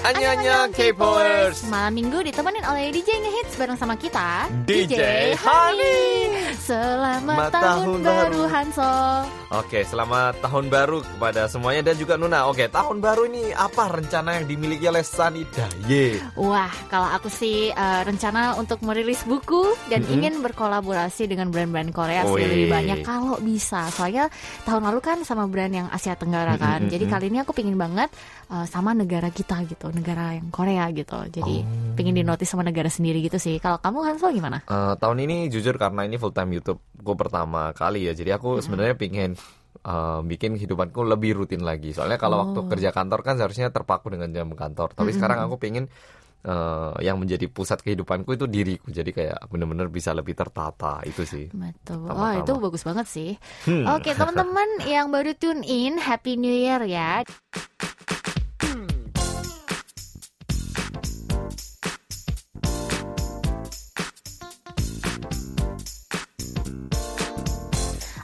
Annyeonghaseyo K-popers. Malam minggu ditemenin oleh DJ Ngehits bareng sama kita DJ Honey. Selamat Selamat tahun, tahun baru baru. Hansol Oke, selamat tahun baru kepada semuanya dan juga Nuna. Oke, tahun baru ini apa rencana yang dimiliki oleh Sunny Daye? Wah, kalau aku sih eh, rencana untuk merilis buku dan Mhm. ingin berkolaborasi dengan brand-brand Korea sih lebih banyak kalau bisa. Soalnya tahun lalu kan sama brand yang Asia Tenggara kan. Mhm, Jadi mhm. kali ini aku pingin banget eh, sama negara kita gitu, negara yang Korea gitu. Jadi Oh. pingin dinotis sama negara sendiri gitu sih. Kalau kamu Hansol gimana? Eh, tahun ini jujur karena ini full time YouTube gue pertama kali ya. Jadi aku sebenarnya pingin eh, bikin kehidupanku lebih rutin lagi. Soalnya kalau Oh. waktu kerja kantor kan seharusnya terpaku dengan jam kantor. Tapi sekarang aku pingin eh, yang menjadi pusat kehidupanku itu diriku. Jadi kayak bener-bener bisa lebih tertata itu sih. Betul. Sama-sama. Wah, itu bagus banget sih. Hmm. Oke, teman-teman yang baru tune in, Happy New Year ya.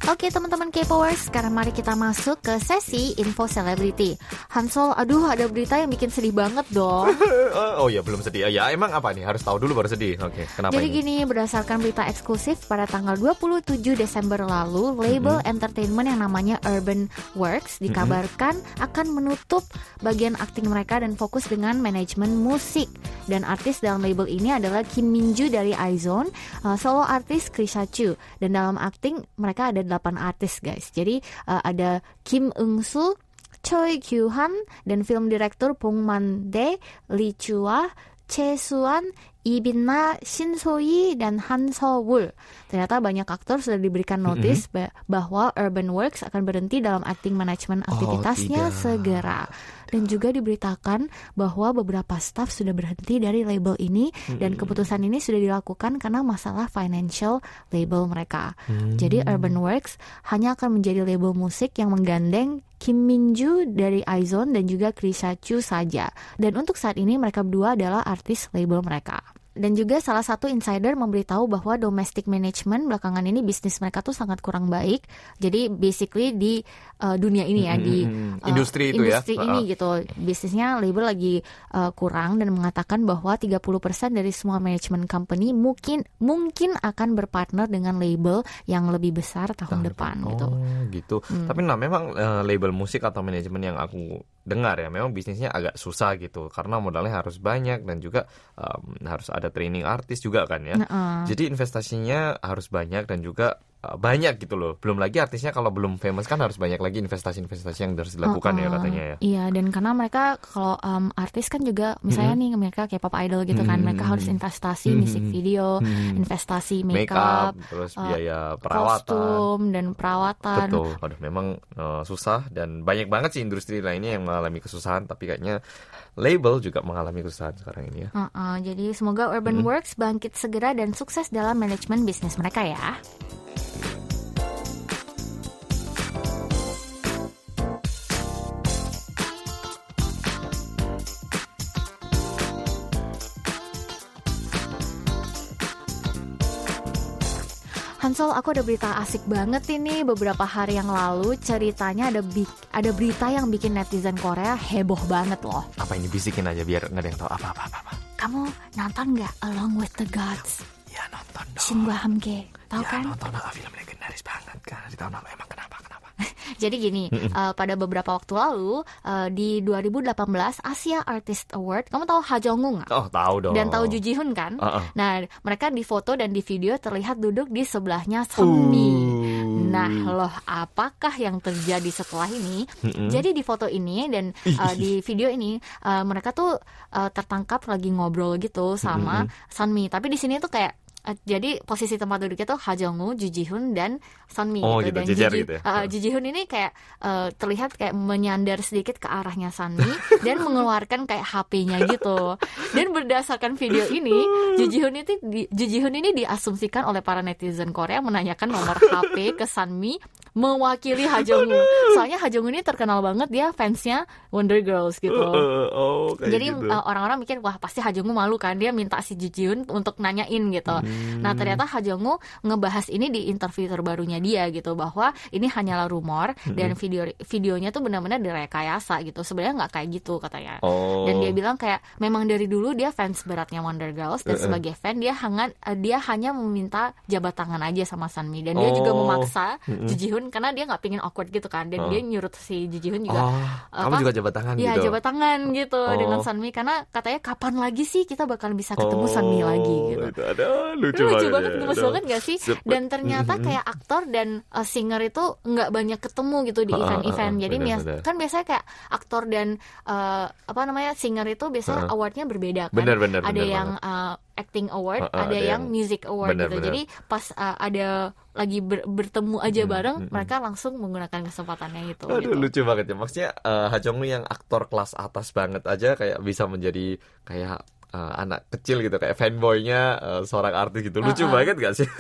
Oke teman-teman K-Powers, sekarang mari kita masuk ke sesi info celebrity. Hansol, aduh ada berita yang bikin sedih banget dong. oh ya belum sedih. Ya emang apa nih? Harus tahu dulu baru sedih. Oke, kenapa Jadi ini? gini, berdasarkan berita eksklusif pada tanggal 27 Desember lalu, label entertainment yang namanya Urban Works dikabarkan akan menutup bagian akting mereka dan fokus dengan manajemen musik. Dan artis dalam label ini adalah Kim Minju dari iZone, uh, solo artis Krisha Chu. Dan dalam akting mereka ada 8 artis guys. Jadi uh, ada Kim Eung Soo, Choi Kyu Han dan film direktur Bong Man Dae, Lee Chua, Che Suan, Ibinna, Shin So-yi, dan Han So-wul. Ternyata banyak aktor sudah diberikan notis ba- bahwa Urban Works akan berhenti dalam acting management Oh, aktivitasnya tidak. segera. Dan juga diberitakan bahwa beberapa staff sudah berhenti dari label ini dan keputusan ini sudah dilakukan karena masalah financial label mereka. Jadi Urban Works hanya akan menjadi label musik yang menggandeng Kim Minju dari iZone dan juga Krisha Chu saja. Dan untuk saat ini mereka berdua adalah artis label mereka. Dan juga salah satu insider memberitahu bahwa domestic management belakangan ini bisnis mereka tuh sangat kurang baik. Jadi basically di uh, dunia ini ya di uh, Industri itu ya. industri ini Uh-uh. gitu. Bisnisnya label lagi uh, kurang dan mengatakan bahwa 30% dari semua manajemen company mungkin mungkin akan berpartner dengan label yang lebih besar tahun depan oh, gitu. gitu. Tapi nah memang eh, label musik atau manajemen yang aku dengar ya, memang bisnisnya agak susah gitu karena modalnya harus banyak dan juga em, harus ada training artis juga kan ya. Nah, Jadi investasinya harus banyak dan juga banyak gitu loh. Belum lagi artisnya kalau belum famous kan harus banyak lagi investasi-investasi yang harus dilakukan ya Uh-uh. katanya ya. Iya, dan karena mereka kalau um, artis kan juga misalnya nih mereka kayak pop idol gitu kan, mereka Hmm. harus investasi musik video, Hmm. investasi Make makeup, up, terus uh, biaya perawatan. kostum dan perawatan. Betul, aduh memang eh, susah dan banyak banget sih industri lainnya yang mengalami kesusahan, tapi kayaknya label juga mengalami kesusahan sekarang ini ya. Uh-uh, jadi semoga Urban Works bangkit segera dan sukses dalam manajemen bisnis mereka ya. Hansol, aku ada berita asik banget ini beberapa hari yang lalu ceritanya ada big ada berita yang bikin netizen Korea heboh banget loh. Apa ini bisikin aja biar nggak ada yang tahu apa apa apa. Kamu nonton nggak Along with the Gods? Ya nonton dong. Shinwa Hamke tahu ya kan? nonton film legendaris banget kan di tahun lalu emang kenapa kenapa? Jadi gini, eh, pada beberapa waktu lalu eh, di 2018 Asia Artist Award, kamu tahu Ha Jong? Oh tahu dong. Dan tahu Ju Ji Hoon kan? Uh-uh. Nah, mereka di foto dan di video terlihat duduk di sebelahnya Sunmi. Uh. Nah, loh, apakah yang terjadi setelah ini? Mm-mm. Jadi di foto ini dan uh, di video ini uh, mereka tuh uh, tertangkap lagi ngobrol gitu sama Sunmi. Tapi di sini tuh kayak uh, jadi posisi tempat duduknya tuh Ha Jong Woo, Ju Ji Hoon dan Sunmi Oh, gitu. gitu, Dan jejer Ji- gitu ya? uh, Ju Ji Hoon ini kayak uh, terlihat kayak menyandar sedikit ke arahnya Sunmi dan mengeluarkan kayak HP-nya gitu. Dan berdasarkan video ini, Ju Ji Hoon itu di, Ju Ji Hoon ini diasumsikan oleh para netizen Korea menanyakan nomor HP ke Sunmi mewakili Hajongu. Soalnya Hajongu ini terkenal banget dia fansnya Wonder Girls gitu. Uh, oh, kayak Jadi gitu. uh, orang-orang mikir wah pasti Hajongu malu kan dia minta si Ji Jihoon untuk nanyain gitu. Hmm. Nah ternyata Hajongu ngebahas ini di interview terbarunya dia gitu bahwa ini hanyalah rumor Hmm. dan video videonya tuh benar-benar direkayasa gitu. Sebenarnya nggak kayak gitu katanya. oh. Dan dia bilang kayak memang dari dulu dia fans beratnya Wonder Girls dan Uh-uh. sebagai fan dia hangat eh, dia hanya meminta jabat tangan aja sama Sunmi dan dia juga Oh. memaksa. Ji Karena dia nggak pingin awkward gitu kan dan Oh. dia nyurut si Ji juga Oh, kamu apa? juga jabat tangan Iya gitu. jabat tangan gitu Oh. dengan Sunmi karena katanya kapan lagi sih kita bakal bisa ketemu Sunmi lagi gitu. Oh, Itu ada lucu, lucu banget, banget, ya. gemes banget gak sih? Dan ternyata Mhm. kayak aktor dan uh, singer itu nggak banyak ketemu gitu di event-event. Jadi benar. kan biasanya kayak aktor dan uh, apa namanya singer itu biasanya awardnya berbeda kan. Benar, benar, ada benar yang uh, acting award, Ha, ha, ada, ada yang yang music award benar, gitu. benar. Jadi pas uh, ada lagi ber- bertemu aja Mhm, bareng, mhm. mereka langsung menggunakan kesempatannya itu. Aduh gitu. lucu banget ya Maksudnya uh, Ha Jong yang aktor kelas atas banget aja Kayak bisa menjadi Kayak uh, anak kecil gitu Kayak fanboynya uh, seorang artis gitu Lucu Uh-uh. banget gak sih?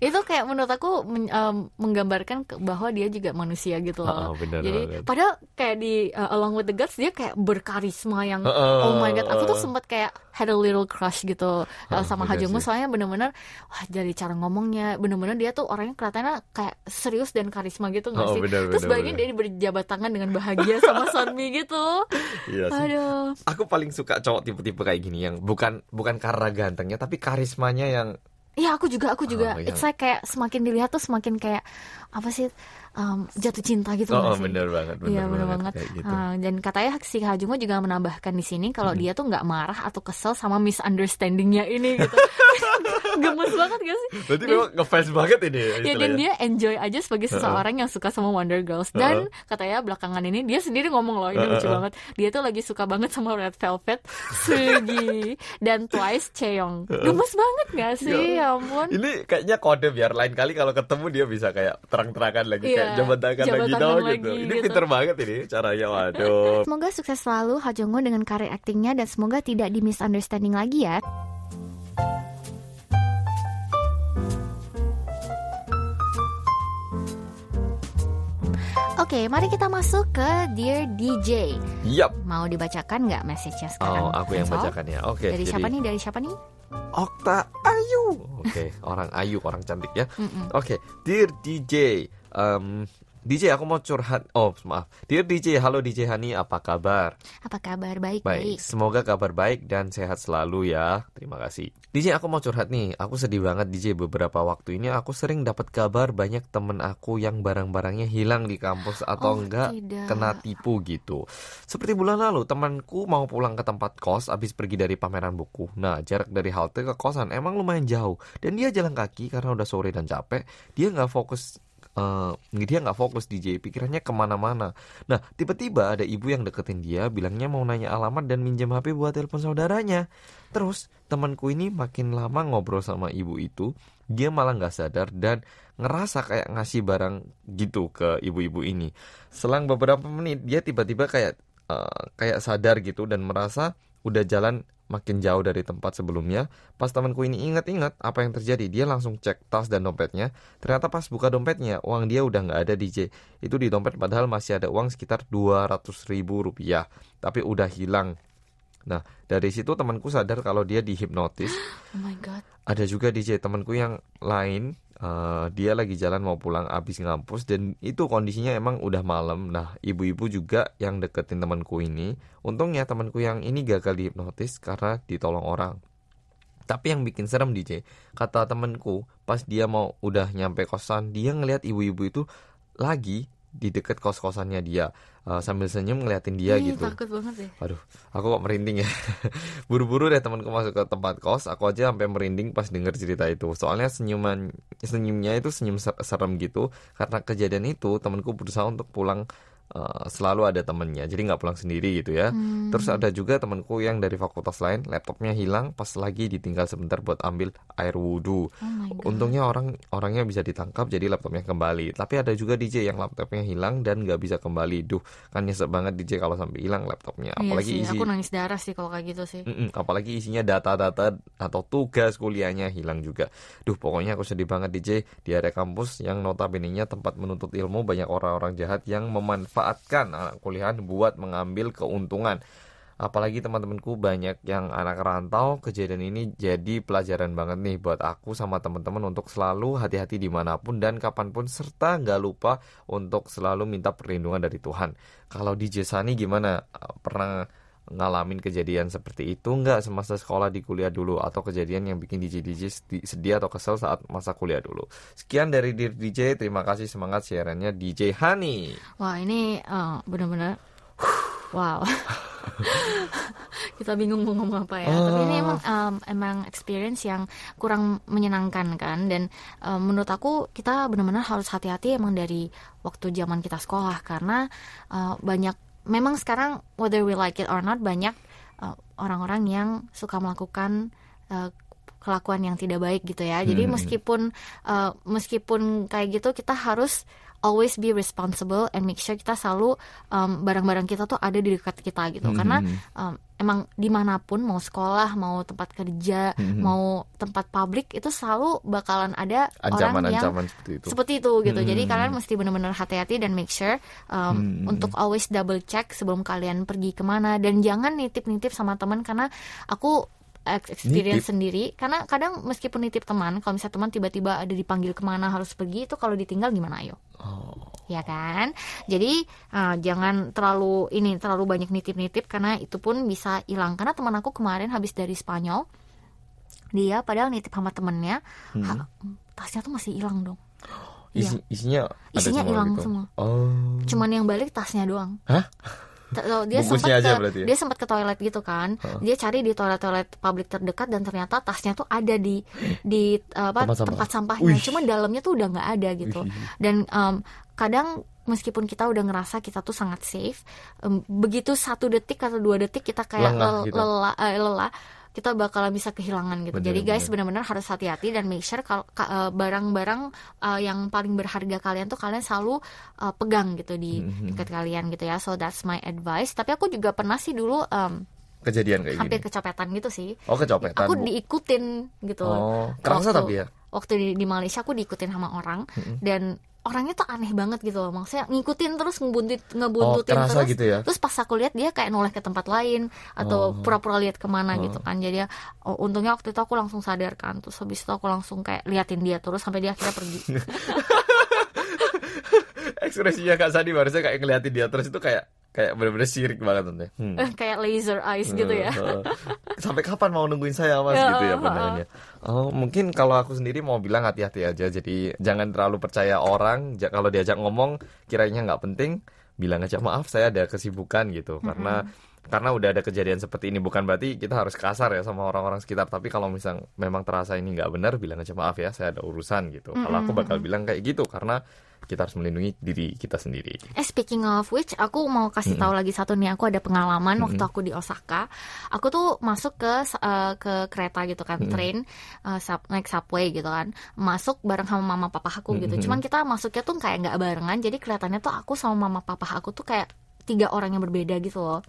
itu kayak menurut aku men- um, menggambarkan bahwa dia juga manusia gitu loh. Oh, benar Jadi banget. padahal kayak di uh, Along with the Gods dia kayak berkarisma yang Uh-uh, oh my god, aku tuh sempat kayak had a little crush gitu uh, sama Ha benar Jung Woo sih. soalnya bener-bener wah dari cara ngomongnya bener-bener dia tuh orangnya kelihatannya kayak serius dan karisma gitu nggak Oh, sih? benar, Terus benar, bayangin benar. dia berjabat tangan dengan bahagia sama Sunmi gitu. Iya sih Aduh. Aku paling suka cowok tipe-tipe kayak gini Yang bukan bukan karena gantengnya Tapi karismanya yang Iya aku juga aku juga. Oh, It's yang- like kayak semakin dilihat tuh semakin kayak apa sih um, jatuh cinta gitu Oh, oh bener banget bener Iya bener banget. Kayak gitu. Ah, dan katanya si Ha Jung Woo juga menambahkan di sini kalau dia tuh nggak marah atau kesel sama misunderstandingnya ini gitu. Gemes banget gak sih? Berarti Dia- memang ngefans banget ini Ya dan istilahnya. dia enjoy aja sebagai seseorang yang suka sama Wonder Girls. Dan katanya belakangan ini dia sendiri ngomong loh ini lucu banget. Dia tuh lagi suka banget sama Red Velvet, Sugi dan Twice Chaeyoung gemes banget gak sih? Ya ampun. Ini kayaknya kode biar lain kali kalau ketemu dia bisa kayak terang-terangan lagi Iya, kayak jabat tangan jabat lagi tangan tau lagi gitu. Ini gitu. pinter banget ini caranya waduh. Semoga sukses selalu Ha Jung Woo dengan karir aktingnya dan semoga tidak di misunderstanding lagi ya. Oke, mari kita masuk ke Dear DJ. Yap. Mau dibacakan nggak message-nya sekarang? Oh, aku yang bacakan ya. Oke. Dari jadi siapa nih? Dari siapa nih? Okta Ayu. Oke, orang Ayu, orang cantik ya. Oke, Dear DJ, um, DJ aku mau curhat. Oh, maaf. Dear DJ, halo DJ Hani, apa kabar? Apa kabar? Baik, baik. Baik, semoga kabar baik dan sehat selalu ya. Terima kasih. DJ aku mau curhat nih. Aku sedih banget DJ beberapa waktu ini aku sering dapat kabar banyak temen aku yang barang-barangnya hilang di kampus atau Oh, enggak tidak. kena tipu gitu. Seperti bulan lalu temanku mau pulang ke tempat kos habis pergi dari pameran buku. Nah, jarak dari halte ke kosan emang lumayan jauh dan dia jalan kaki karena udah sore dan capek. Dia nggak fokus eh, dia nggak fokus DJ pikirannya ke mana-mana Nah, tiba-tiba ada ibu yang deketin dia, bilangnya mau nanya alamat dan minjem HP buat telepon saudaranya. Terus, temanku ini makin lama ngobrol sama ibu itu, dia malah nggak sadar dan ngerasa kayak ngasih barang gitu ke ibu-ibu ini. Selang beberapa menit, dia tiba-tiba kayak eh, kayak sadar gitu dan merasa udah jalan makin jauh dari tempat sebelumnya. Pas temanku ini ingat-ingat apa yang terjadi, dia langsung cek tas dan dompetnya. Ternyata pas buka dompetnya, uang dia udah nggak ada DJ. Itu di dompet padahal masih ada uang sekitar 200 ribu rupiah. Tapi udah hilang. Nah, dari situ temanku sadar kalau dia dihipnotis. Oh my god. Ada juga DJ temanku yang lain, eh, dia lagi jalan mau pulang abis ngampus dan itu kondisinya emang udah malam. Nah, ibu-ibu juga yang deketin temanku ini. Untungnya temanku yang ini gagal dihipnotis karena ditolong orang. Tapi yang bikin serem DJ, kata temanku, pas dia mau udah nyampe kosan, dia ngelihat ibu-ibu itu lagi di deket kos-kosannya dia Eh, sambil senyum ngeliatin dia Ih, gitu. takut banget ya. Aduh, aku kok merinding ya. Buru-buru deh temanku masuk ke tempat kos, aku aja sampai merinding pas denger cerita itu. Soalnya senyuman senyumnya itu senyum ser- serem gitu. Karena kejadian itu, temanku berusaha untuk pulang uh, selalu ada temennya jadi nggak pulang sendiri gitu ya Hmm. terus ada juga temanku yang dari fakultas lain laptopnya hilang pas lagi ditinggal sebentar buat ambil air wudhu Oh. Untungnya orang orangnya bisa ditangkap jadi laptopnya kembali. Tapi ada juga DJ yang laptopnya hilang dan nggak bisa kembali. Duh, kan nyesek banget DJ kalau sampai hilang laptopnya. Iya Apalagi sih, isi aku nangis darah sih kalau kayak gitu sih. Mm-mm, apalagi isinya data-data atau tugas kuliahnya hilang juga. Duh, pokoknya aku sedih banget DJ di area kampus yang notabene-nya tempat menuntut ilmu banyak orang-orang jahat yang memanfaatkan anak kuliahan buat mengambil keuntungan. Apalagi teman-temanku banyak yang anak rantau, kejadian ini jadi pelajaran banget nih buat aku sama teman-teman untuk selalu hati-hati di mana pun dan kapan pun serta nggak lupa untuk selalu minta perlindungan dari Tuhan. Kalau di Sani gimana? Pernah ngalamin kejadian seperti itu nggak semasa sekolah di kuliah dulu atau kejadian yang bikin DJ DJ sedi- sedih atau kesel saat masa kuliah dulu. Sekian dari Dear DJ, terima kasih semangat siarannya DJ Hani. Wah ini eh, bener-bener wow. Kita bingung mau ngomong apa ya. Tapi ini emang em, emang experience yang kurang menyenangkan kan. Dan em, menurut aku kita benar-benar harus hati-hati emang dari waktu zaman kita sekolah karena eh, banyak memang sekarang whether we like it or not banyak eh, orang-orang yang suka melakukan eh, kelakuan yang tidak baik gitu ya. Jadi Hmm. meskipun eh, meskipun kayak gitu kita harus always be responsible and make sure kita selalu um, barang-barang kita tuh ada di dekat kita gitu Hmm. karena um, emang di mana pun mau sekolah mau tempat kerja Hmm. mau tempat publik itu selalu bakalan ada orang yang Ancaman-ancaman seperti itu. seperti itu gitu jadi Hmm. kalian mesti benar-benar hati-hati dan make sure um, Hmm. untuk always double check sebelum kalian pergi ke mana dan jangan nitip-nitip sama teman karena aku experience Nitip? sendiri karena kadang meskipun nitip teman kalau misalnya teman tiba-tiba ada dipanggil ke mana harus pergi itu kalau ditinggal gimana ayo Oh. ya kan jadi uh, jangan terlalu ini terlalu banyak nitip-nitip karena itu pun bisa hilang karena teman aku kemarin habis dari Spanyol dia padahal nitip sama temennya Hmm. ha- tasnya tuh masih hilang dong. Isi, isinya ada Isinya semua hilang gitu. semua. Oh. cuman yang balik tasnya doang Hah? Dia sempat ke, berarti ya? dia sempat ke toilet gitu kan dia cari di toilet-toilet publik terdekat dan ternyata tasnya tuh ada di di apa Tempat sampah. tempat sampahnya Wih. cuman dalamnya tuh udah nggak ada gitu dan em, kadang meskipun kita udah ngerasa kita tuh sangat safe em, begitu satu detik atau dua detik kita kayak Lengah lel- gitu. lelah eh, lelah kita bakalan bisa kehilangan gitu. Bener, Jadi guys benar-benar harus hati-hati dan make sure kalau ka- eh, barang-barang eh, yang paling berharga kalian tuh kalian selalu eh, pegang gitu di Mhm. dekat kalian gitu ya. So that's my advice. Tapi aku juga pernah sih dulu em, Kejadian kayak hampir gini. kecopetan gitu sih. Oh, kecopetan. Aku Bu. diikutin gitu. Oh, kerasa tapi ya. Waktu di, di Malaysia aku diikutin sama orang dan orangnya tuh aneh banget gitu loh. Maksudnya ngikutin terus ngebuntit Oh, ngebuntutin kerasa terus. gitu ya. Terus pas aku lihat dia kayak noleh ke tempat lain atau Oh. pura-pura lihat ke mana gitu kan. Jadi ya, oh, untungnya waktu itu aku langsung sadar kan. Terus habis itu aku langsung kayak liatin dia terus sampai dia akhirnya pergi. Ekspresinya Kak Sadi barusan kayak ngeliatin dia terus itu kayak kayak bener-bener sirik banget nanti. Hmm. Kayak laser eyes gitu ya. Sampai kapan mau nungguin saya mas Ya, gitu ya pandangannya. Oh mungkin kalau aku sendiri mau bilang hati-hati aja. Jadi jangan terlalu percaya orang. Kalau diajak ngomong kiranya nggak penting, bilang aja maaf saya ada kesibukan gitu. Karena karena udah ada kejadian seperti ini bukan berarti kita harus kasar ya sama orang-orang sekitar. Tapi kalau misal memang terasa ini nggak benar, bilang aja maaf ya saya ada urusan gitu. Kalau aku bakal bilang kayak gitu karena kita harus melindungi diri kita sendiri. Eh speaking of which, aku mau kasih tahu lagi satu nih. Aku ada pengalaman waktu aku di Osaka. Aku tuh masuk ke eh, ke kereta gitu kan, train, eh, sub, naik subway gitu kan. Masuk bareng sama mama papa aku gitu. Cuman kita masuknya tuh kayak nggak barengan. Jadi kelihatannya tuh aku sama mama papa aku tuh kayak tiga orang yang berbeda gitu loh.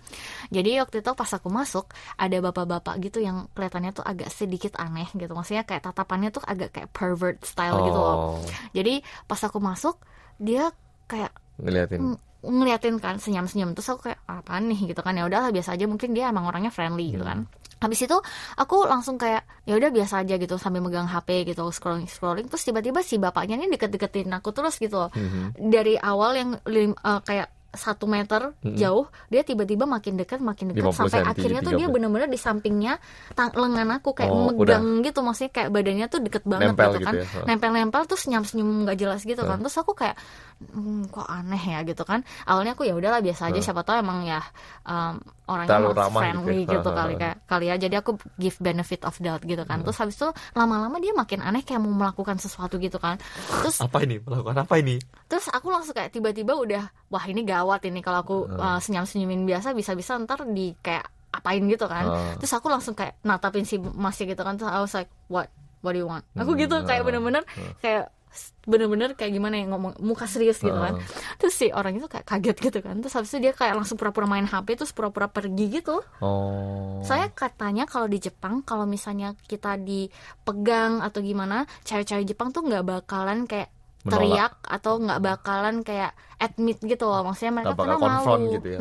Jadi waktu itu pas aku masuk ada bapak-bapak gitu yang kelihatannya tuh agak sedikit aneh gitu. Maksudnya kayak tatapannya tuh agak kayak pervert style gitu loh. Oh, Jadi pas aku masuk dia kayak ngeliatin. ng- ngeliatin kan senyum-senyum. Terus aku kayak apa nih? gitu kan. Ya udahlah biasa aja. Mungkin dia emang orangnya friendly gitu kan. Habis itu aku langsung kayak ya udah biasa aja gitu sambil megang HP gitu scrolling scrolling. Terus tiba-tiba si bapaknya ini deket-deketin aku terus gitu loh. Dari awal yang eh, kayak satu meter jauh dia tiba-tiba makin dekat makin dekat 50 sampai cm, akhirnya tuh dia 30. bener-bener di sampingnya tang- lengan aku kayak Oh, megang gitu maksudnya kayak badannya tuh deket banget Nempel gitu gitu kan. ya, nempel-nempel terus senyum-senyum nggak jelas gitu kan. Terus aku kayak "Hmm, kok aneh ya? gitu kan. Awalnya aku ya udahlah biasa aja siapa tahu emang ya um, orangnya Terlalu ramah gitu friendly ya. gitu, kali kayak kali ya jadi aku give benefit of doubt gitu kan. Terus habis itu lama-lama dia makin aneh kayak mau melakukan sesuatu gitu kan. Terus Apa ini? Melakukan apa ini? terus aku langsung kayak tiba-tiba udah wah ini gawat ini kalau aku uh, senyum-senyumin biasa bisa-bisa ntar di kayak apain gitu kan. Ah. terus aku langsung kayak natapin si masnya gitu kan. Terus I was like what? What do you want? Aku gitu Hmm, kayak ah, bener-bener kayak bener-bener kayak gimana ya ngomong muka serius gitu kan Ah. terus si orang itu kayak kaget gitu kan terus habis itu dia kayak langsung pura-pura main HP terus pura-pura pergi gitu Oh. saya katanya kalau di Jepang kalau misalnya kita dipegang atau gimana cewek-cewek Jepang tuh nggak bakalan kayak Menolak. teriak atau nggak bakalan kayak admit gitu loh. Maksudnya mereka Nggak bakal malu. gitu ya?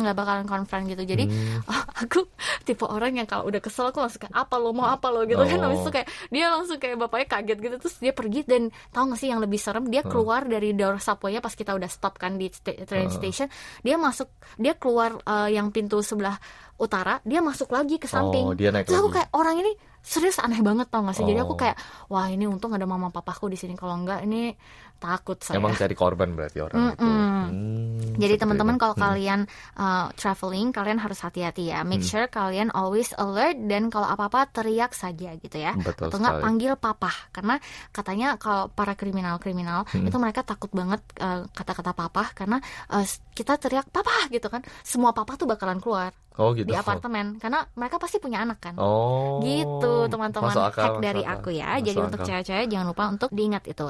Nggak bakalan confront gitu. Jadi Hmm. aku tipe orang yang kalau udah kesel aku langsung kayak apa lo? Mau apa lo? gitu kan. Oh. habis itu kayak dia langsung kayak bapaknya kaget gitu. Terus dia pergi dan tahu gak sih yang lebih serem? Dia keluar dari door subway pas kita udah stop kan di train station. Dia masuk dia keluar eh, yang pintu sebelah utara dia masuk lagi ke samping. Oh, dia naik terus aku lagi. kayak orang ini serius aneh banget tau gak sih jadi aku Oh. kayak wah ini untung ada mama papaku di sini kalau enggak ini takut saya Emang cari korban berarti orang itu. Mm-mm. Hmm, jadi teman-teman itu. kalau Hmm. kalian uh, traveling kalian harus hati-hati ya. Make sure kalian always alert dan kalau apa-apa teriak saja gitu ya. Betul Atau nggak sekali. panggil papa karena katanya kalau para kriminal-kriminal Hmm. itu mereka takut banget uh, kata-kata papa karena uh, kita teriak papa gitu kan. Semua papa tuh bakalan keluar Oh gitu. di apartemen karena mereka pasti punya anak kan. Oh. Gitu teman-teman hack dari akal. aku ya. Masuk Jadi untuk akal. cewek-cewek jangan lupa untuk diingat itu.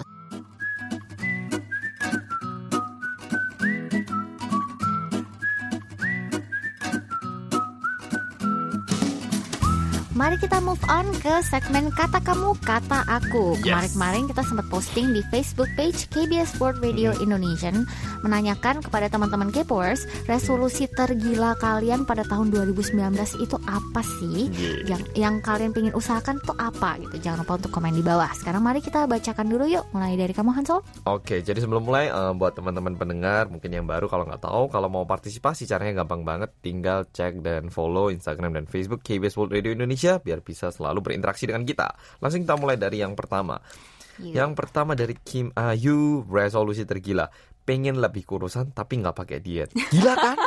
Mari kita move on ke segmen kata kamu kata aku. Yes. Kemarin-kemarin kita sempat posting di Facebook page KBS World Radio Indonesian menanyakan kepada teman-teman Kpers resolusi tergila kalian pada tahun 2019 itu apa sih? Yeah. Yang yang kalian pengen usahakan tuh apa gitu. Jangan lupa untuk komen di bawah. Sekarang mari kita bacakan dulu yuk. Mulai dari kamu Hansol. Oke, jadi sebelum mulai eh, buat teman-teman pendengar mungkin yang baru kalau nggak tahu kalau mau partisipasi caranya gampang banget, tinggal cek dan follow Instagram dan Facebook KBS World Radio Indonesia biar bisa selalu berinteraksi dengan kita. Langsung kita mulai dari yang pertama. Iya. Yang pertama dari Kim Ayu, resolusi tergila. Pengen lebih kurusan tapi nggak pakai diet. Gila kan?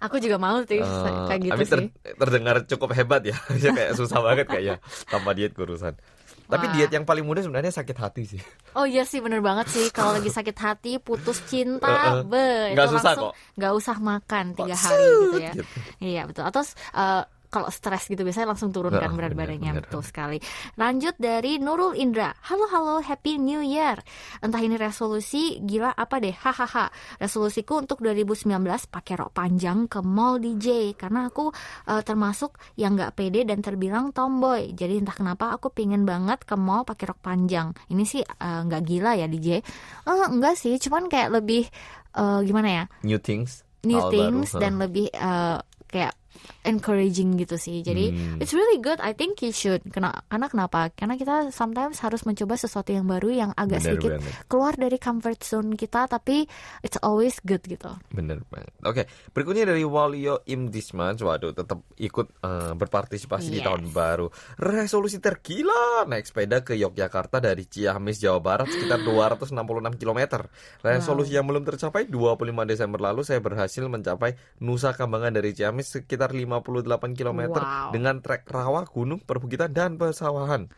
Aku juga mau sih Eh, kayak gitu tapi ter- sih. terdengar cukup hebat ya. Ya kayak susah banget kayaknya tanpa diet kurusan. Tapi Wah. diet yang paling mudah sebenarnya sakit hati sih. Oh iya sih bener banget sih kalau lagi sakit hati putus Eh, cinta eh. be Nggak susah langsung kok. nggak usah makan tiga hari gitu ya gitu. iya betul atau eh, kalau stres gitu biasanya langsung turun kan Nah, berat badannya bener, bener. betul sekali. Lanjut dari Nurul Indra. Halo halo happy new year. Entah ini resolusi gila apa deh hahaha. Resolusiku untuk 2019 pakai rok panjang ke mall DJ karena aku eh, termasuk yang nggak pede dan terbilang tomboy. Jadi entah kenapa aku pingin banget ke mall pakai rok panjang. Ini sih eh, nggak gila ya DJ Eh, enggak sih cuman kayak lebih eh, gimana ya? New things. new hal things baru. dan lebih eh, kayak encouraging gitu sih. Jadi Hmm. it's really good. I think you should. Kena, karena kenapa? Karena kita sometimes harus mencoba sesuatu yang baru yang agak Bener, sedikit bener. keluar dari comfort zone kita, tapi it's always good gitu. Bener banget. Oke, berikutnya dari Walio Imdisman. Waduh, tetap ikut eh, berpartisipasi di Yes. tahun baru. Resolusi tergila naik sepeda ke Yogyakarta dari Ciamis, Jawa Barat sekitar 266 km. Resolusi yang belum tercapai 25 Desember lalu saya berhasil mencapai Nusa Kambangan dari Ciamis sekitar 58 km Wow. dengan trek rawa, gunung, perbukitan dan pesawahan.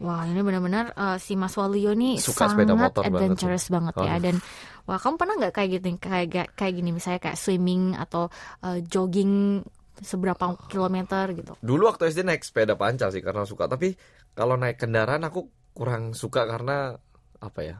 Wah ini benar-benar eh, si Mas Waluyo nih Suka sangat motor banget adventurous banget, ya. Dan wah kamu pernah nggak kayak gini kayak kayak gini misalnya kayak swimming atau eh, jogging seberapa kilometer gitu? Dulu waktu SD naik sepeda pancal sih karena suka, tapi kalau naik kendaraan aku kurang suka karena apa ya?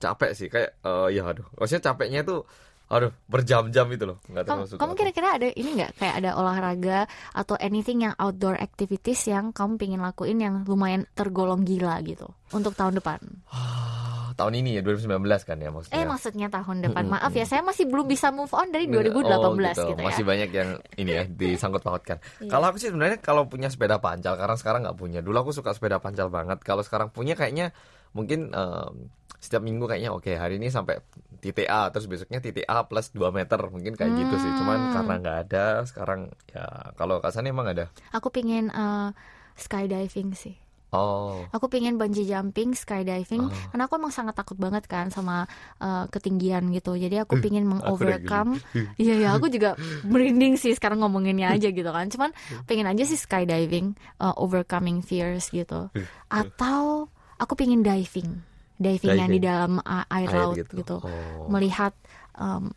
Capek sih kayak eh, ya aduh. Maksudnya capeknya itu aduh berjam-jam itu loh. Terlalu suka. kamu kira-kira ada ini nggak kayak ada olahraga atau anything yang outdoor activities yang kamu pingin lakuin yang lumayan tergolong gila gitu untuk tahun depan? Ah, tahun ini ya 2019 kan ya maksudnya. Eh maksudnya tahun depan. Mm-mm. Maaf ya saya masih belum bisa move on dari Oh, 2018 gitu, ya. Masih banyak yang ini ya disangkut pautkan. Iya. Kalau aku sih sebenarnya kalau punya sepeda pancal karena sekarang nggak punya. Dulu aku suka sepeda pancal banget. Kalau sekarang punya kayaknya mungkin em, setiap minggu kayaknya oke hari ini sampai titik A terus besoknya titik A plus 2 meter mungkin kayak gitu sih. Cuman Hmm. karena nggak ada sekarang ya kalau Kasan emang ada. Aku pingin eh, skydiving sih. Oh. Aku pengen bungee jumping, skydiving, Oh. karena aku emang sangat takut banget kan sama uh, ketinggian gitu. Jadi aku pengen Aku mengovercome. Iya ya, aku juga merinding sih sekarang ngomonginnya aja gitu kan. Cuman pengen aja sih skydiving, uh, overcoming fears gitu. Atau aku pengen diving, diving, yang di dalam uh, air, Air laut gitu. gitu, Oh. melihat um,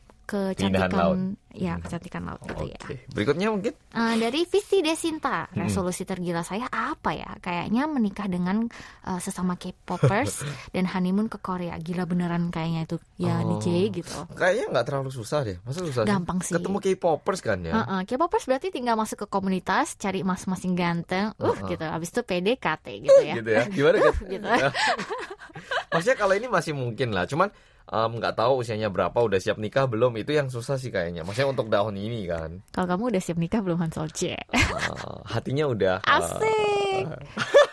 Keindahan laut. kecantikan, ya kecantikan laut gitu ya. Oke. Berikutnya mungkin Uh, dari visi Desinta, Hmm. resolusi tergila saya apa ya? Kayaknya menikah dengan uh, sesama K-popers dan honeymoon ke Korea. Gila beneran kayaknya itu ya Oh. DJ gitu. kayaknya nggak terlalu susah deh. Masa susah? Gampang sih. Ketemu K-popers kan ya. Uh-uh, K-popers berarti tinggal masuk ke komunitas, cari mas-masing ganteng, uh Uh-uh. gitu. Abis itu PDKT gitu ya. gitu ya. Gimana gitu? Gitu. Maksudnya kalau ini masih mungkin lah. Cuman nggak tahu usianya berapa, udah siap nikah belum? Itu yang susah sih kayaknya. Maksudnya untuk tahun ini kan. Kalau kamu udah siap nikah belum Han Solce? Eh, hatinya udah. eh, Asik.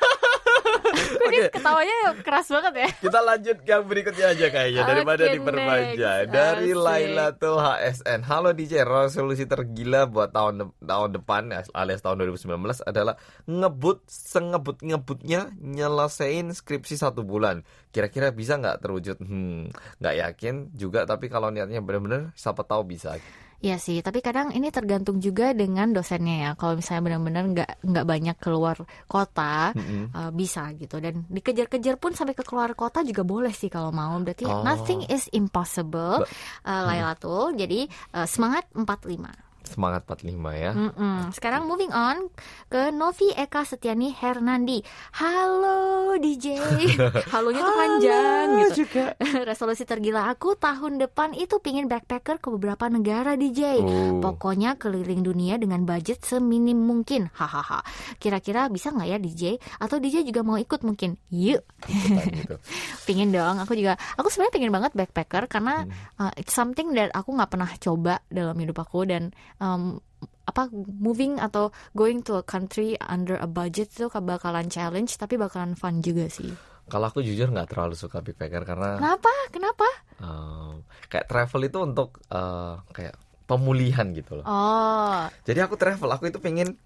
Kok dia ketawanya keras banget ya? Kita lanjut ke yang berikutnya aja kayaknya daripada Oke, diperpanjang. Dari Asik. Lailatul HSN. Halo DJ, resolusi tergila buat tahun de- tahun depan alias tahun 2019 adalah ngebut sengebut ngebutnya nyelesain skripsi satu bulan. Kira-kira bisa nggak terwujud? Hmm, nggak yakin juga. Tapi kalau niatnya benar-benar, siapa tahu bisa. Iya sih, tapi kadang ini tergantung juga dengan dosennya ya. Kalau misalnya benar-benar nggak nggak banyak keluar kota, Mm-mm. uh, bisa gitu. Dan dikejar-kejar pun sampai ke keluar kota juga boleh sih kalau mau. Berarti Oh. nothing is impossible, uh, Lailatul. Jadi uh, semangat 45. Semangat 45 ya. Mm-mm. Sekarang moving on ke Novi Eka Setiani Hernandi. Halo DJ. Halonya tuh panjang gitu. juga. Resolusi tergila aku tahun depan itu pingin backpacker ke beberapa negara DJ. Oh. Pokoknya keliling dunia dengan budget seminim mungkin. Hahaha. Kira-kira bisa nggak ya DJ? Atau DJ juga mau ikut mungkin? Yuk. Gitu. Pingin dong. Aku juga. Aku sebenarnya pingin banget backpacker karena Hmm. uh, it's something that aku nggak pernah coba dalam hidup aku dan um, apa moving atau going to a country under a budget itu bakalan challenge tapi bakalan fun juga sih. Kalau aku jujur nggak terlalu suka backpacker karena Kenapa? Kenapa? em, kayak travel itu untuk eh, kayak pemulihan gitu loh. Oh, Jadi aku travel, aku itu pengen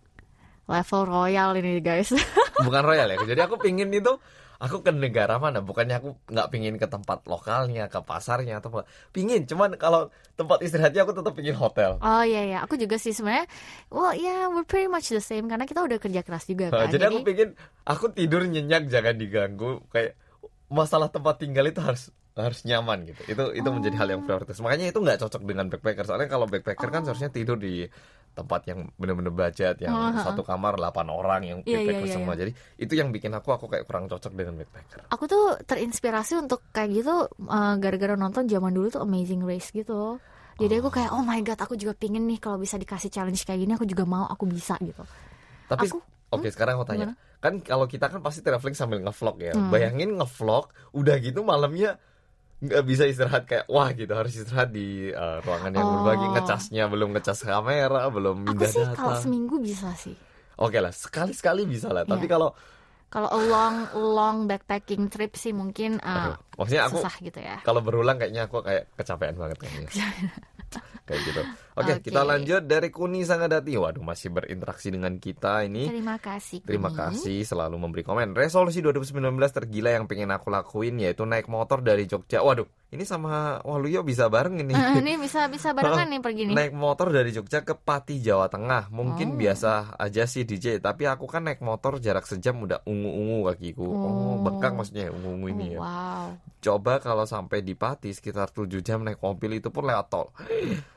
level royal ini guys. bukan royal ya. Jadi aku pengen itu aku ke negara mana, bukannya aku nggak pengen ke tempat lokalnya, ke pasarnya atau apa. Pingin, cuman kalau tempat istirahatnya aku tetap pengen hotel. Oh iya ya, aku juga sih sebenarnya. Well, yeah, we're pretty much the same karena kita udah kerja keras juga Nah, kan. jadi aku pengen aku tidur nyenyak jangan diganggu kayak masalah tempat tinggal itu harus harus nyaman gitu. Itu itu menjadi hal yang prioritas. Makanya itu nggak cocok dengan backpacker. Soalnya kalau backpacker kan seharusnya tidur di tempat yang bener-bener budget yang Oh, ha-ha. satu kamar 8 orang yang Iya, iya, backpacker iya, semua. jadi itu yang bikin aku aku kayak kurang cocok dengan backpacker. Aku tuh terinspirasi untuk kayak gitu uh, gara-gara nonton zaman dulu tuh Amazing Race gitu. Jadi aku kayak oh my god, aku juga pingin nih kalau bisa dikasih challenge kayak gini, aku juga mau, aku bisa gitu. tapi Aku- oke sekarang aku tanya. Kan kalau kita kan pasti traveling sambil ngevlog ya. Hmm. bayangin ngevlog udah gitu malamnya nggak bisa istirahat kayak wah gitu harus istirahat di uh, ruangan yang Oh. berbagi ngecasnya belum ngecas kamera belum Aku sih data kalau seminggu bisa sih. oke lah sekali sekali bisa lah tapi Iya. kalau Kalau long long backpacking trip sih mungkin uh, aduh, maksudnya aku susah gitu ya. kalau berulang kayaknya aku kayak kecapean banget kayaknya kayak gitu oke Oke. kita lanjut dari Kuni Sangadati waduh masih berinteraksi dengan kita ini Terima kasih. Terima Kuni. kasih selalu memberi komen. Resolusi 2019 tergila yang pengen aku lakuin yaitu naik motor dari Jogja. Waduh, ini sama Waluyo bisa bareng ini. Eh, ini bisa bisa barengan nih pergi nih. Naik motor dari Jogja ke Pati Jawa Tengah. Mungkin Oh. biasa aja sih DJ, tapi aku kan naik motor jarak sejam udah ungu-ungu kakiku. Oh, Oh. bengkak maksudnya ungu-ungu ini ya. Wow. Coba kalau sampai di Pati sekitar 7 jam naik mobil itu pun lewat tol.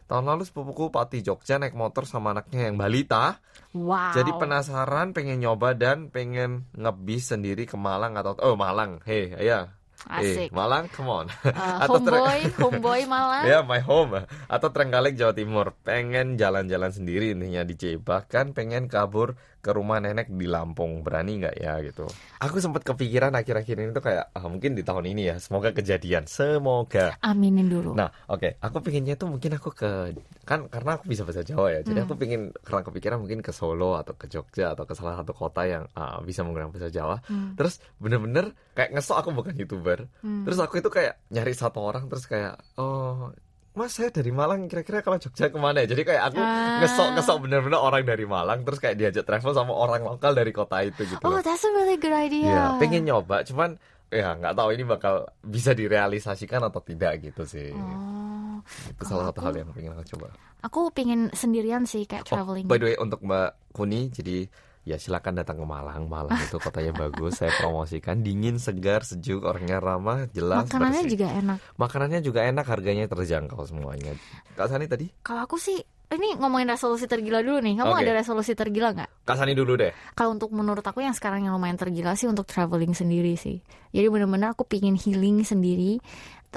Tahun lalu sepupuku Pati Jogja naik motor sama anaknya yang balita. Wow. Jadi penasaran, pengen nyoba dan pengen ngebis sendiri ke Malang atau oh Malang, hey ya, Asik. eh Malang, come on, Uh, Atau homeboy, homeboy malah. ya my home atau Trenggalek Jawa Timur, pengen jalan-jalan sendiri intinya DJ bahkan pengen kabur ke rumah nenek di Lampung, berani nggak ya gitu? Aku sempat kepikiran akhir-akhir ini tuh kayak ah, mungkin di tahun ini ya, semoga kejadian, semoga. Aminin dulu. Nah, oke, aku pinginnya tuh mungkin aku ke kan karena aku bisa bahasa Jawa ya, jadi Hmm. aku pingin karena kepikiran mungkin ke Solo atau ke Jogja atau ke salah satu kota yang ah, bisa menggunakan bahasa Jawa. Hmm. Terus bener-bener kayak ngesok aku bukan youtuber. Hmm. Terus aku itu kayak nyari satu orang terus kayak oh Mas saya dari Malang kira-kira kalau Jogja ke mana ya? Jadi kayak aku Ah. ngesok-ngesok bener-bener orang dari Malang terus kayak diajak travel sama orang lokal dari kota itu gitu Oh, loh. that's a really good idea. Iya, pengen nyoba, cuman ya nggak tahu ini bakal bisa direalisasikan atau tidak gitu sih. Oh, itu salah satu aku- hal yang pengen aku coba. aku pingin sendirian sih kayak Oh, traveling. by the way untuk Mbak Kuni, jadi ya silakan datang ke Malang. Malang itu kotanya bagus, saya promosikan dingin, segar, sejuk, orangnya ramah, jelas, Makanannya bersih. juga enak. Makanannya juga enak, harganya terjangkau semuanya. Kak Sani tadi? Kalau aku sih ini ngomongin resolusi tergila dulu nih. Kamu Oke. ada resolusi tergila nggak? Kak Sani dulu deh. Kalau untuk menurut aku yang sekarang yang lumayan tergila sih untuk traveling sendiri sih. Jadi bener-bener aku pingin healing sendiri.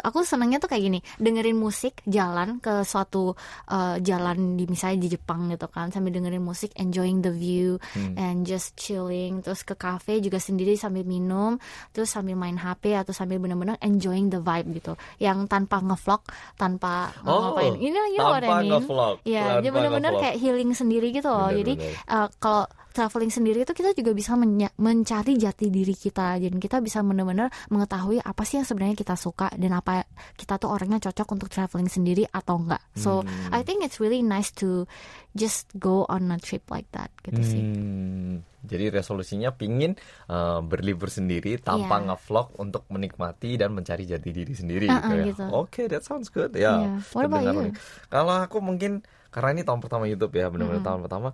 Aku senangnya tuh kayak gini, dengerin musik, jalan ke suatu uh, jalan di misalnya di Jepang gitu kan, sambil dengerin musik, enjoying the view Hmm. and just chilling. Terus ke cafe juga sendiri sambil minum, terus sambil main HP atau sambil bener-bener enjoying the vibe gitu. Yang tanpa ngevlog, tanpa Oh, ngapain. Ini you know what I mean? ngevlog, Iya, tanpa dia bener-bener kayak healing sendiri gitu loh. Jadi Bener-bener. uh, kalau traveling sendiri itu kita juga bisa mencari jati diri kita dan kita bisa benar-benar mengetahui apa sih yang sebenarnya kita suka dan apa kita tuh orangnya cocok untuk traveling sendiri atau enggak. So Hmm. I think it's really nice to just go on a trip like that gitu sih. Hmm, jadi resolusinya pingin uh, berlibur sendiri tanpa Iya. ngevlog untuk menikmati dan mencari jati diri sendiri Uh-uh, gitu ya. gitu. Oke, that sounds good ya. What about terdengar you? unik. Kalau aku mungkin karena ini tahun pertama YouTube ya, benar-benar Mm-mm. tahun pertama.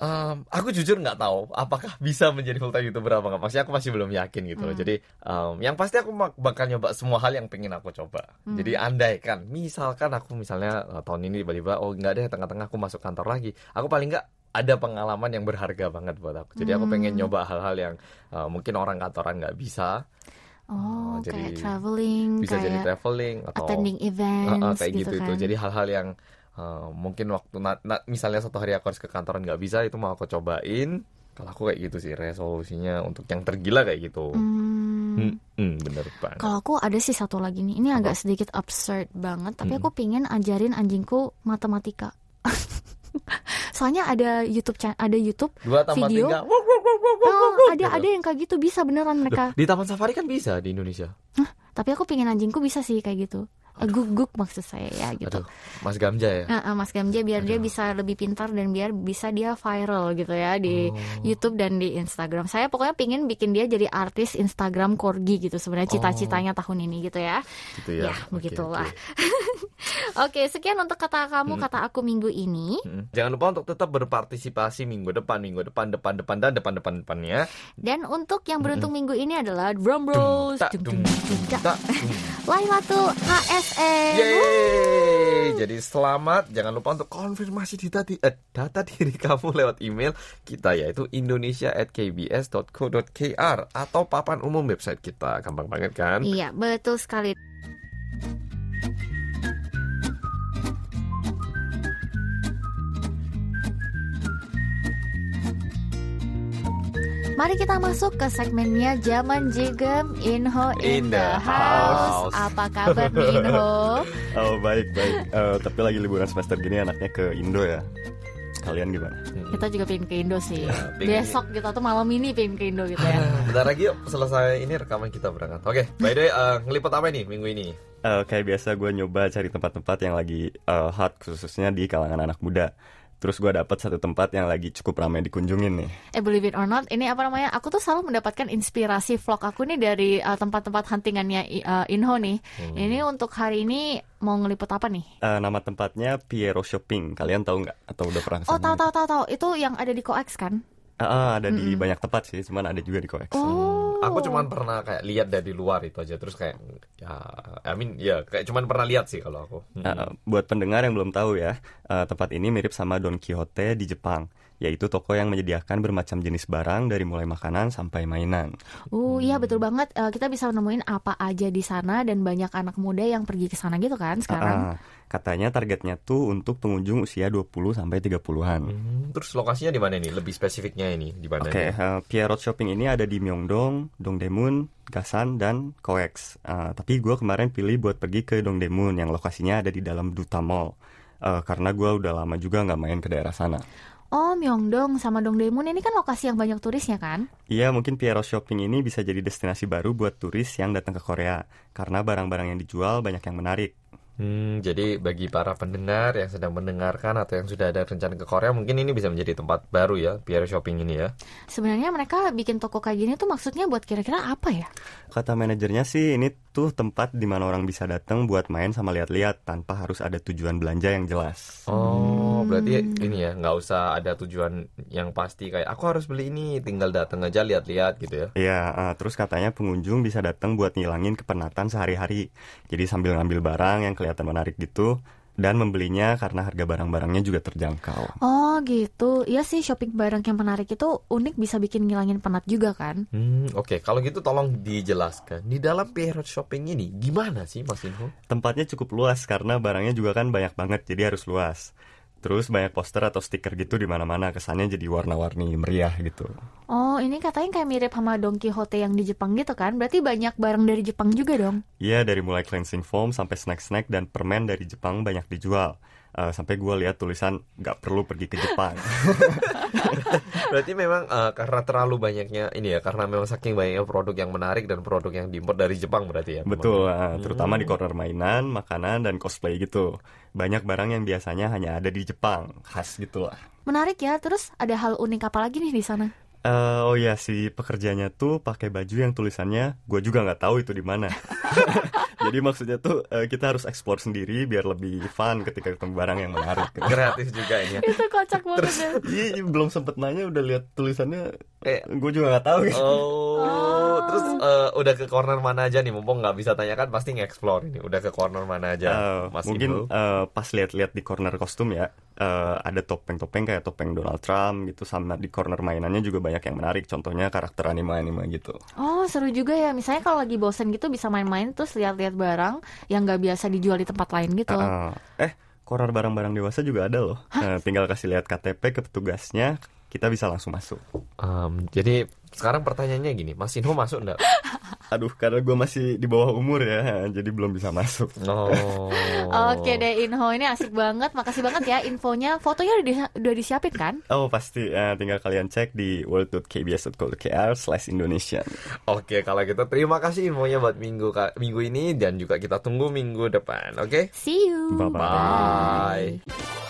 Um, aku jujur nggak tahu apakah bisa menjadi full time youtuber apa nggak. Maksudnya aku masih belum yakin gitu loh. Hmm. Jadi um, yang pasti aku bakal nyoba semua hal yang pengen aku coba. Hmm. Jadi andaikan, misalkan aku misalnya uh, tahun ini tiba-tiba oh nggak deh tengah-tengah aku masuk kantor lagi. Aku paling nggak ada pengalaman yang berharga banget buat aku. Jadi aku pengen Hmm. nyoba hal-hal yang uh, mungkin orang kantoran nggak bisa. Oh, Oh, jadi kayak traveling, Bisa jadi kayak traveling atau attending uh, uh, events kayak gitu, gitu, kan. itu. Jadi hal-hal yang uh, mungkin waktu na- na- misalnya satu hari aku harus ke kantoran nggak bisa itu mau aku cobain. Kalau aku kayak gitu sih resolusinya untuk yang tergila kayak gitu. Hmm. Hmm, hmm, bener banget. Kalau aku ada sih satu lagi nih, ini agak sedikit absurd banget, tapi Mm-mm. aku pingin ajarin anjingku matematika. Soalnya ada YouTube ada YouTube, Dua video. tiga. Wuk, wuk, wuk, wuk, wuk, oh, ada gitu. ada yang kayak gitu bisa beneran Loh, mereka. di Taman Safari kan bisa di Indonesia. Tapi aku pingin anjingku bisa sih kayak gitu. Guguk maksud saya ya gitu. Aduh, Mas Gamja ya. Nah, eh, Mas Gamja biar dia Aduh. bisa lebih pintar dan biar bisa dia viral gitu ya di Oh. YouTube dan di Instagram. Saya pokoknya pingin bikin dia jadi artis Instagram corgi gitu sebenarnya cita-citanya tahun ini gitu ya. Gitu ya. Ya, Oke, begitulah. oke. Oke, sekian untuk kata kamu, Hmm. kata aku minggu ini. Mm. Jangan lupa untuk tetap berpartisipasi minggu depan, minggu depan, depan, depan, dan depan, depan, depannya. Dan untuk yang beruntung minggu ini adalah Drum Bros. Tak, Dum, HSN. Yeay! Jadi selamat. Jangan lupa untuk konfirmasi data, di, eh, data diri kamu lewat email kita yaitu indonesia@kbs.co.kr atau papan umum website kita. Gampang banget kan? Iya, betul sekali. Mari kita masuk ke segmennya Zaman Jigem Inho in, In the, the house. house. Apa kabar nih Inho? Oh baik baik. Eh, tapi lagi liburan semester gini anaknya ke Indo ya. Kalian gimana? Kita juga pengen ke Indo sih. Ya, pengen. Besok kita tuh malam ini pengen ke Indo gitu ya. Bentar lagi yuk selesai ini rekaman kita berangkat. Oke, by the way, eh, ngeliput apa nih minggu ini? Eh, kayak biasa gue nyoba cari tempat-tempat yang lagi eh, hot khususnya di kalangan anak muda. Terus gue dapat satu tempat yang lagi cukup ramai dikunjungin nih. Eh believe it or not, ini apa namanya? Aku tuh selalu mendapatkan inspirasi vlog aku nih dari uh, tempat-tempat huntingannya uh, Inho nih. Hmm. Ini untuk hari ini mau ngeliput apa nih? Eh, nama tempatnya Piero Shopping. Kalian tahu nggak? Atau udah pernah Oh tahu tahu tahu tahu. Itu yang ada di Coex kan? Ah, ada di Mm-mm. banyak tempat sih, cuman ada juga di Coex. Oh. Aku cuman pernah kayak lihat dari luar itu aja terus kayak ya I mean ya kayak cuman pernah lihat sih kalau aku. Hmm. Uh, buat pendengar yang belum tahu ya, uh, tempat ini mirip sama Don Quixote di Jepang, yaitu toko yang menyediakan bermacam jenis barang dari mulai makanan sampai mainan. Uh, iya Hmm. betul banget. Eh, kita bisa nemuin apa aja di sana dan banyak anak muda yang pergi ke sana gitu kan sekarang. Ah, katanya targetnya tuh untuk pengunjung usia 20 sampai 30-an. Hmm, terus lokasinya di mana nih? Lebih spesifiknya ini di mana? Oke, nih? uh, Pierrot Shopping ini ada di Myeongdong, Dongdaemun, Gasan, dan Coex. Uh, tapi gue kemarin pilih buat pergi ke Dongdaemun yang lokasinya ada di dalam Duta Mall. Uh, karena gue udah lama juga nggak main ke daerah sana. Oh, Myeongdong sama Dongdaemun ini kan lokasi yang banyak turisnya kan? Iya, mungkin Pierrot Shopping ini bisa jadi destinasi baru buat turis yang datang ke Korea. Karena barang-barang yang dijual banyak yang menarik. Hmm, jadi bagi para pendengar yang sedang mendengarkan atau yang sudah ada rencana ke Korea, mungkin ini bisa menjadi tempat baru ya, biar shopping ini ya. Sebenarnya mereka bikin toko kayak gini tuh maksudnya buat kira-kira apa ya? Kata manajernya sih ini tuh tempat di mana orang bisa datang buat main sama lihat-lihat tanpa harus ada tujuan belanja yang jelas. Oh, berarti ini ya, nggak usah ada tujuan yang pasti kayak aku harus beli ini, tinggal datang aja lihat-lihat gitu ya. Iya, uh, terus katanya pengunjung bisa datang buat ngilangin kepenatan sehari-hari. Jadi sambil ngambil barang yang kelihatan menarik gitu dan membelinya karena harga barang-barangnya juga terjangkau. Oh gitu, iya sih shopping barang yang menarik itu unik bisa bikin ngilangin penat juga kan? Hmm, oke. Kalau gitu tolong dijelaskan di dalam period shopping ini gimana sih Mas Inho? Tempatnya cukup luas karena barangnya juga kan banyak banget, jadi harus luas. Terus banyak poster atau stiker gitu di mana-mana, kesannya jadi warna-warni meriah gitu. Oh ini katanya kayak mirip sama Don Quixote yang di Jepang gitu kan? Berarti banyak barang dari Jepang juga dong? Iya, dari mulai cleansing foam sampai snack-snack dan permen dari Jepang banyak dijual. Uh, sampai gue lihat tulisan nggak perlu pergi ke Jepang. Berarti memang uh, karena terlalu banyaknya ini ya, karena memang saking banyaknya produk yang menarik dan produk yang diimpor dari Jepang berarti ya. Betul, uh, terutama di corner mainan, makanan dan cosplay gitu. Banyak barang yang biasanya hanya ada di Jepang, khas gitulah. Menarik ya, terus ada hal unik apa lagi nih di sana? Uh, oh ya si pekerjanya tuh pakai baju yang tulisannya gue juga nggak tahu itu di mana. Jadi maksudnya tuh uh, kita harus explore sendiri biar lebih fun ketika ketemu barang yang menarik. Kreatif juga ini. ya. Itu kocak banget Terus ya. iya belum sempet nanya udah lihat tulisannya kayak gue juga nggak tahu gitu. Oh, terus uh, udah ke corner mana aja nih? Mumpung nggak bisa tanyakan, pasti nge-explore ini. Udah ke corner mana aja, Uh, Mas mungkin uh, pas lihat-lihat di corner kostum ya uh, ada topeng-topeng kayak topeng Donald Trump gitu sama di corner mainannya juga banyak yang menarik contohnya karakter anime-anime gitu Oh seru juga ya. Misalnya kalau lagi bosen gitu bisa main-main terus lihat-lihat barang yang nggak biasa dijual di tempat lain gitu. Uh, eh corner barang-barang dewasa juga ada loh. Uh, tinggal kasih lihat KTP ke petugasnya kita bisa langsung masuk Um, jadi sekarang pertanyaannya gini, Mas Inho masuk enggak? aduh karena gue masih di bawah umur ya jadi belum bisa masuk Oh. Oke deh Inho ini asik banget. Makasih banget ya infonya. Fotonya udah, di- udah disiapin kan? Oh pasti, uh, tinggal kalian cek di world.kbs.co.kr slash Indonesian. Oke, kalau gitu terima kasih infonya buat minggu ka- minggu ini dan juga kita tunggu minggu depan, oke? See you. Bye-bye. Bye.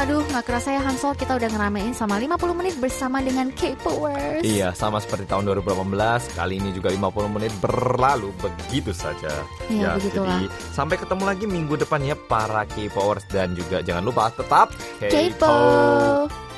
Aduh nggak kerasa ya Hansol kita udah ngeramein sama 50 menit bersama dengan K-Powers. Iya, sama seperti tahun 2018, kali ini juga 50 menit berlalu begitu saja. Iya, ya, begitulah. jadi sampai ketemu lagi minggu depan ya para K-Powers dan juga jangan lupa tetap K-Pop.